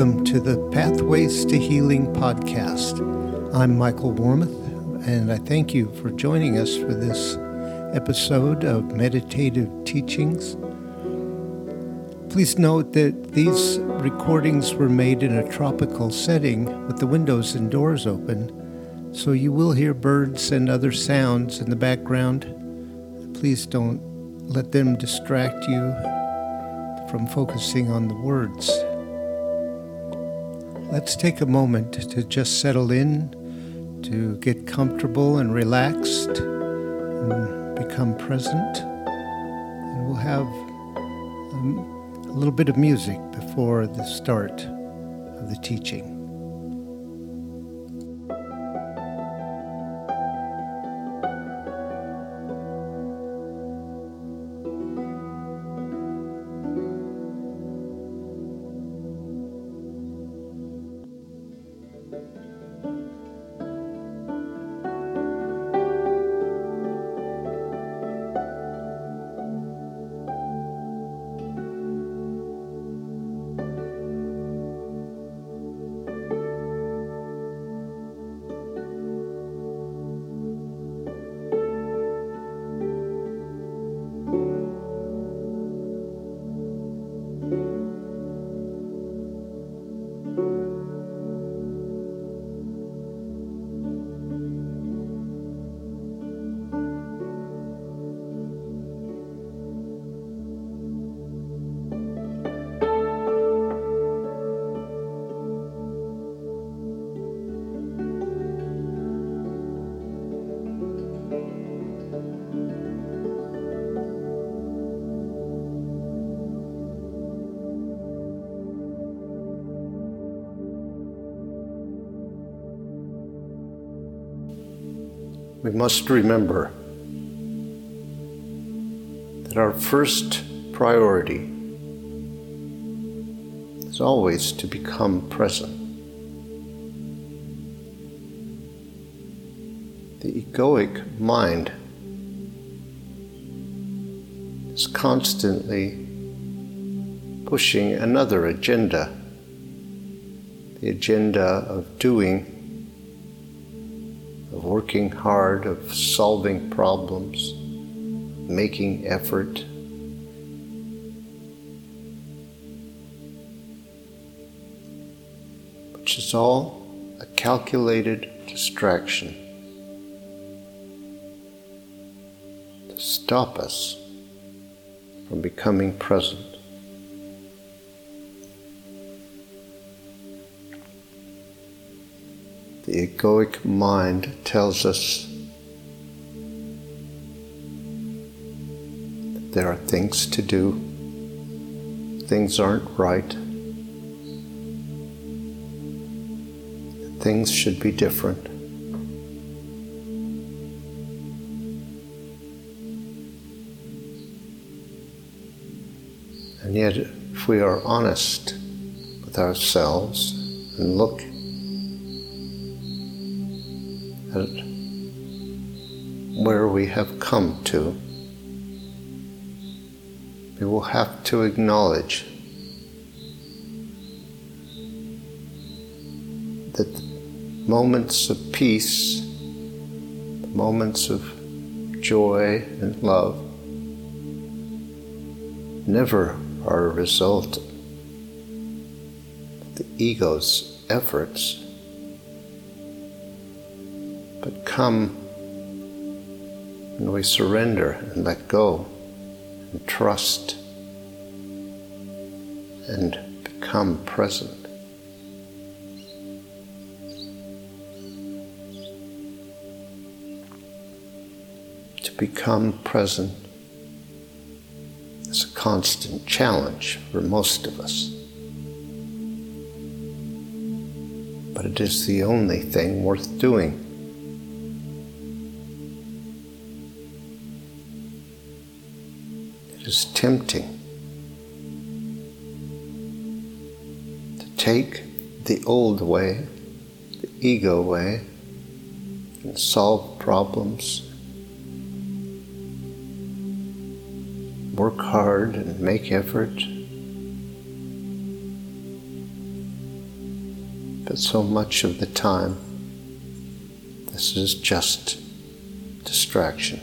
Welcome to the Pathways to Healing podcast. I'm Michael Warmoth, and I thank you for joining us for this episode of Meditative Teachings. Please note that these recordings were made in a tropical setting with the windows and doors open, so you will hear birds and other sounds in the background. Please don't let them distract you from focusing on the words. Let's take a moment to just settle in, to get comfortable and relaxed, and become present. And we'll have um, a little bit of music before the start of the teaching. We must remember that our first priority is always to become present. The egoic mind is constantly pushing another agenda, the agenda of doing of working hard, of solving problems, making effort. Which is all a calculated distraction to stop us from becoming present. The egoic mind tells us that there are things to do, things aren't right, things should be different. And yet, if we are honest with ourselves and look at where we have come to, we will have to acknowledge that moments of peace, moments of joy and love, never are a result of the ego's efforts come and we surrender and let go and trust and become present. To become present is a constant challenge for most of us. But it is the only thing worth doing. Is tempting to take the old way, the ego way, and solve problems, work hard and make effort, But so much of the time, this is just distraction.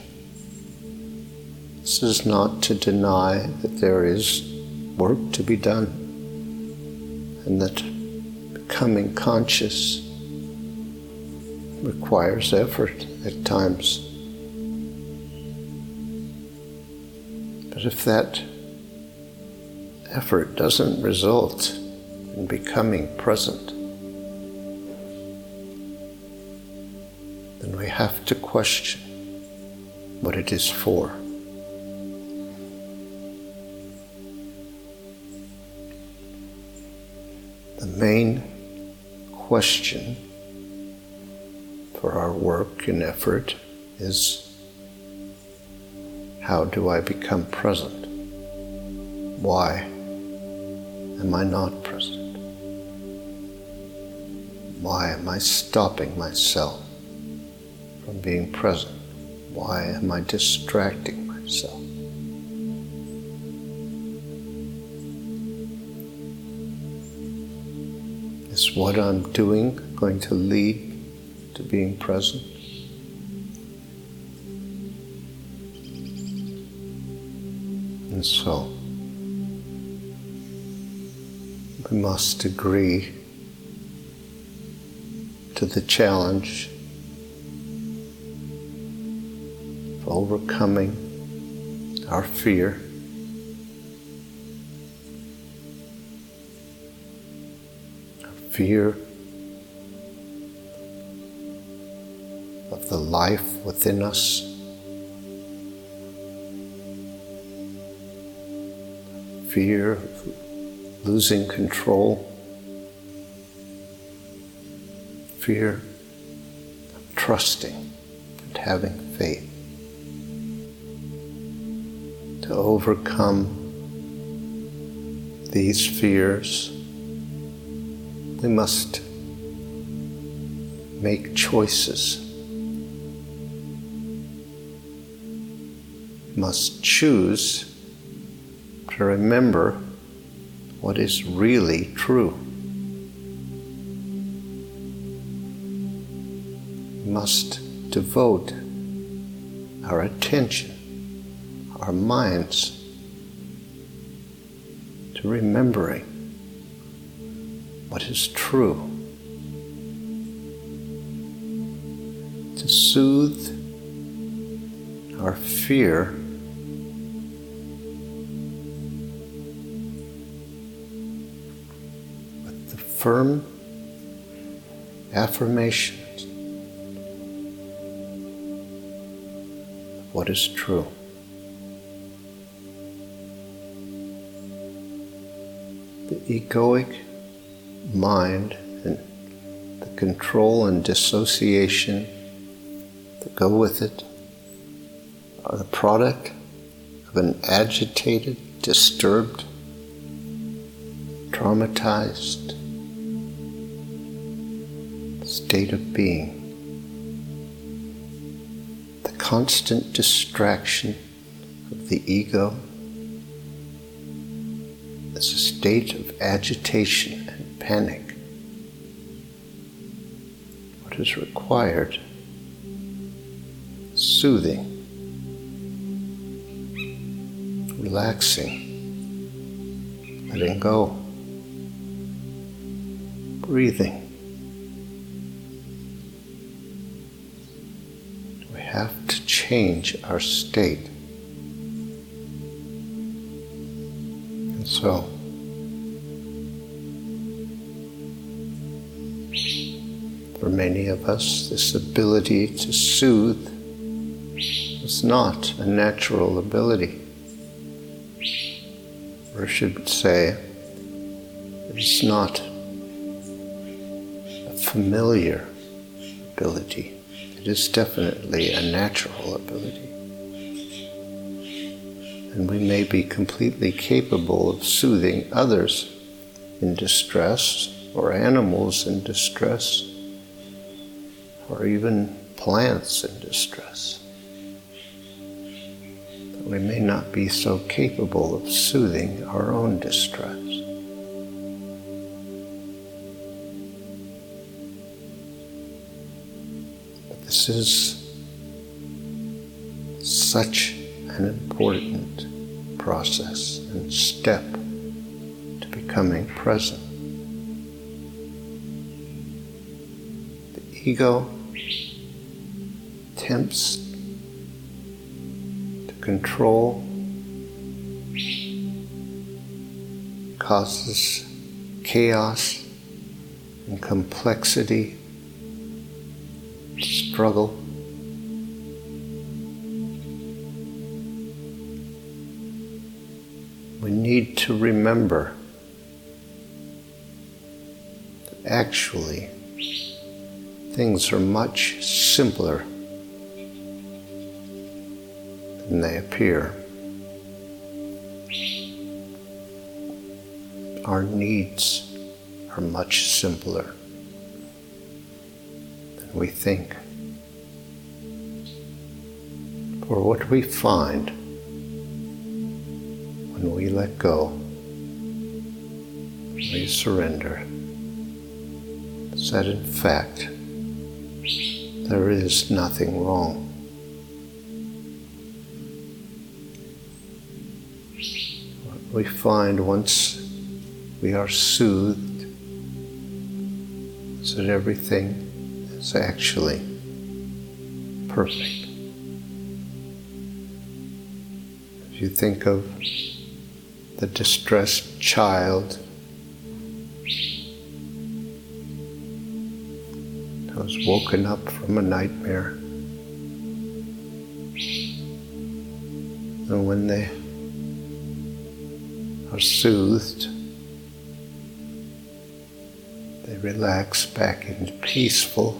This is not to deny that there is work to be done and that becoming conscious requires effort at times. But if that effort doesn't result in becoming present, then we have to question what it is for. The main question for our work and effort is how do I become present? Why am I not present? Why am I stopping myself from being present? Why am I distracting myself? What I'm doing going to lead to being present? And so, we must agree to the challenge of overcoming our fear. Fear of the life within us. Fear of losing control. Fear of trusting and having faith. To overcome these fears, we must make choices. Must choose to remember what is really true. Must devote our attention, our minds, to remembering is true, to soothe our fear with the firm affirmations of what is true. The egoic mind and the control and dissociation that go with it are the product of an agitated, disturbed, traumatized state of being. The constant distraction of the ego is a state of agitation and panic. What is required? Soothing, relaxing, letting go, breathing. We have to change our state. And so, for many of us, this ability to soothe is not a natural ability. Or should say, it's not a familiar ability. It is definitely a natural ability. And we may be completely capable of soothing others in distress, or animals in distress, or even plants in distress. That we may not be so capable of soothing our own distress. But this is such an important process and step to becoming present. The ego attempts to control causes chaos and complexity, struggle. We need to remember that actually things are much simpler than they appear. Our needs are much simpler than we think. For what we find when we let go, we surrender, is that in fact there is nothing wrong. We find once we are soothed so that everything is actually perfect. If you think of the distressed child who was woken up from a nightmare, and when they are soothed, they relax back into peaceful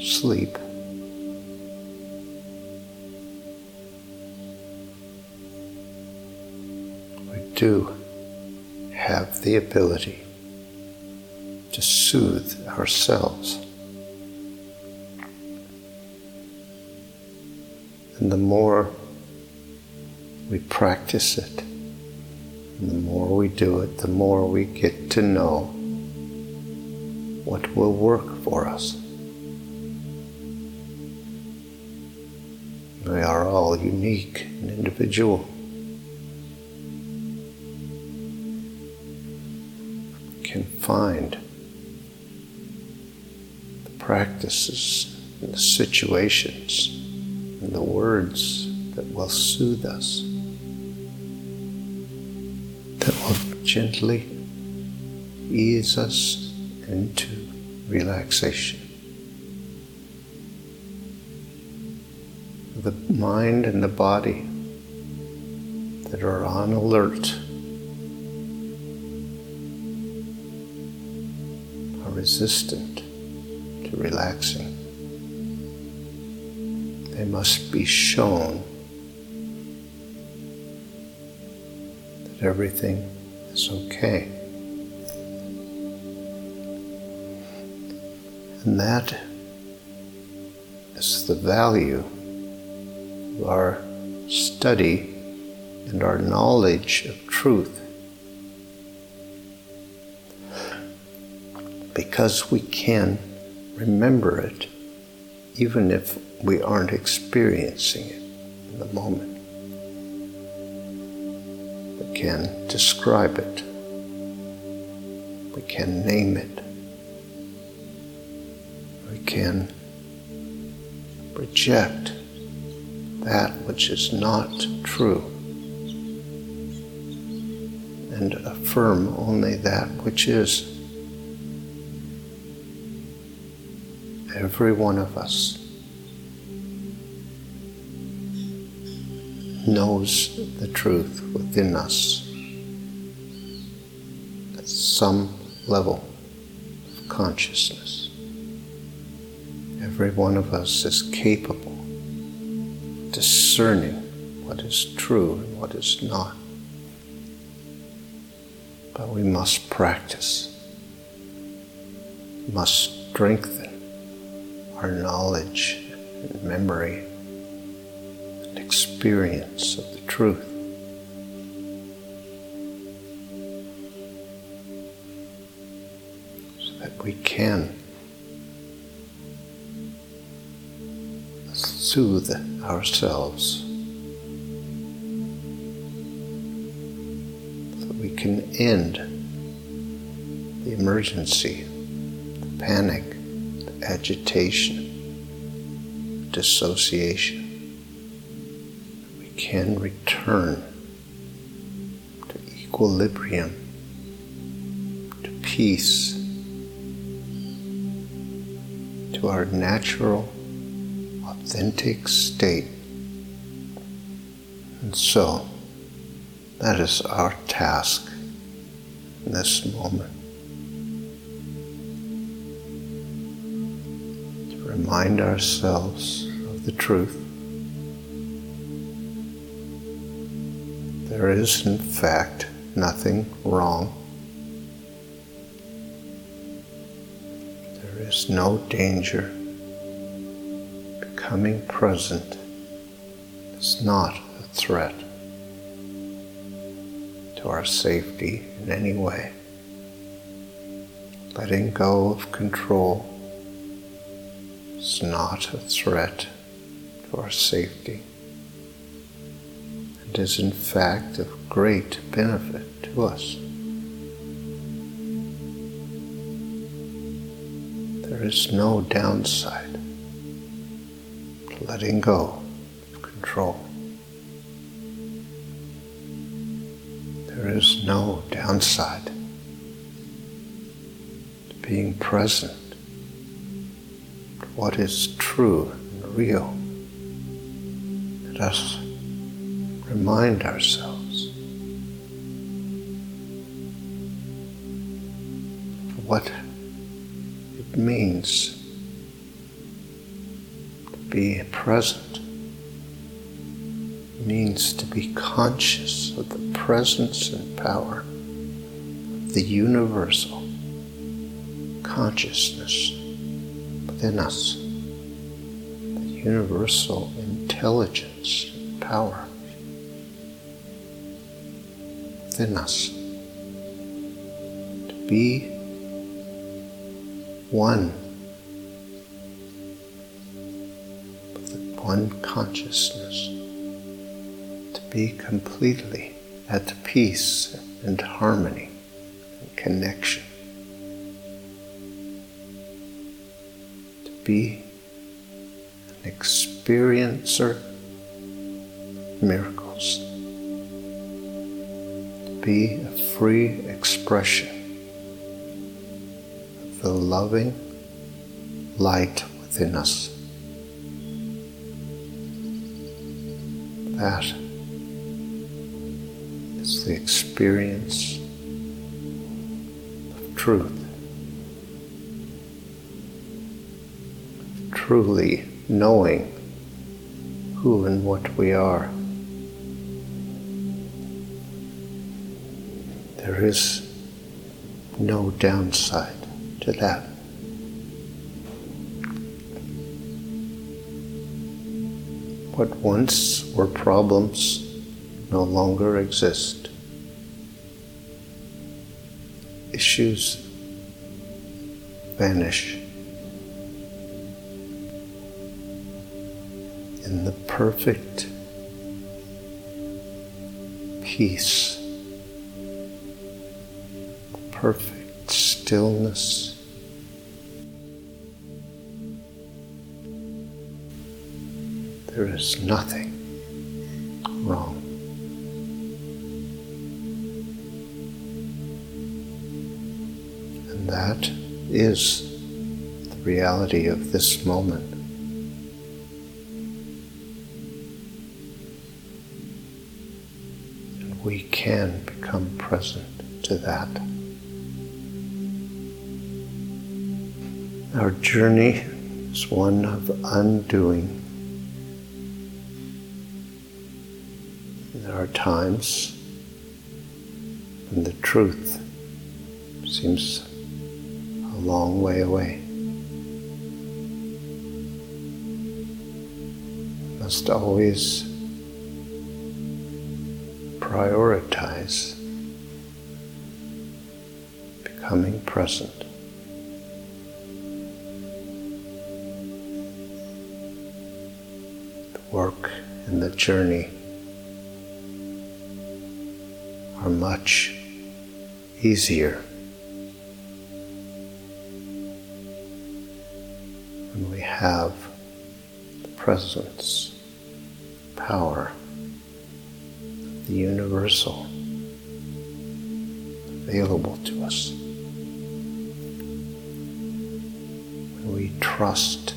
sleep. We do have the ability to soothe ourselves. And the more we practice it, the more we do it, the more we get to know what will work for us. We are all unique and individual. Can find the practices and the situations and the words that will soothe us that will gently ease us into relaxation. The mind and the body that are on alert are resistant to relaxing. They must be shown everything is okay. And that is the value of our study and our knowledge of truth. Because we can remember it even if we aren't experiencing it in the moment can describe it. We can name it. We can reject that which is not true and affirm only that which is. Every one of us knows the truth within us at some level of consciousness. Every one of us is capable of discerning what is true and what is not. But we must practice, must strengthen our knowledge and memory experience of the truth. So that we can soothe ourselves so that we can end the emergency, the panic, the agitation, dissociation. Can return to equilibrium, to peace, to our natural authentic state. And so, that is our task in this moment. To remind ourselves of the truth. There is, in fact, nothing wrong. There is no danger becoming present is not a threat to our safety in any way. Letting go of control is not a threat to our safety and is in fact of great benefit to us. There is no downside to letting go of control. There is no downside to being present to what is true and real. Let us remind ourselves what it means to be present. Means to be conscious of the presence and power of the universal consciousness within us, the universal intelligence and power within us. To be one. One consciousness, to be completely at peace and harmony and connection, to be an experiencer miracles, be a free expression of the loving light within us. That is the experience of truth. Truly knowing who and what we are. There is no downside to that. What once were problems no longer exist. Issues vanish in the perfect peace, perfect stillness. there is nothing wrong. And that is the reality of this moment. And we can become present to that. Our journey is one of undoing There are times when the truth seems a long way away. Must always prioritize becoming present. Work and the journey are much easier when we have the presence, power, the universal available to us. When we trust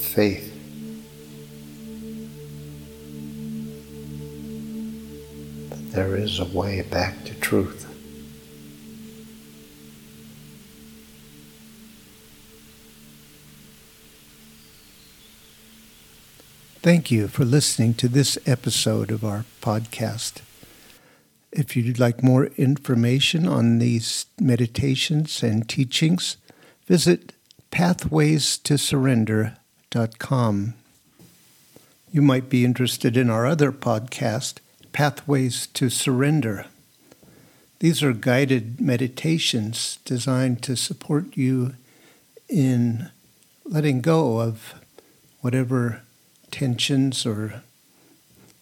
faith that there is a way back to truth. Thank you for listening to this episode of our podcast. If you'd like more information on these meditations and teachings, visit You might be interested in our other podcast, Pathways to Surrender. These are guided meditations designed to support you in letting go of whatever tensions or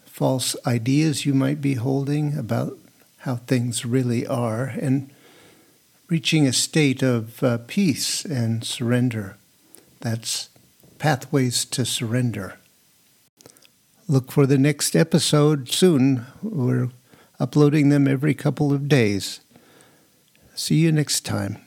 false ideas you might be holding about how things really are and reaching a state of uh, peace and surrender. That's Pathways to Surrender. Look for the next episode soon. We're uploading them every couple of days. See you next time.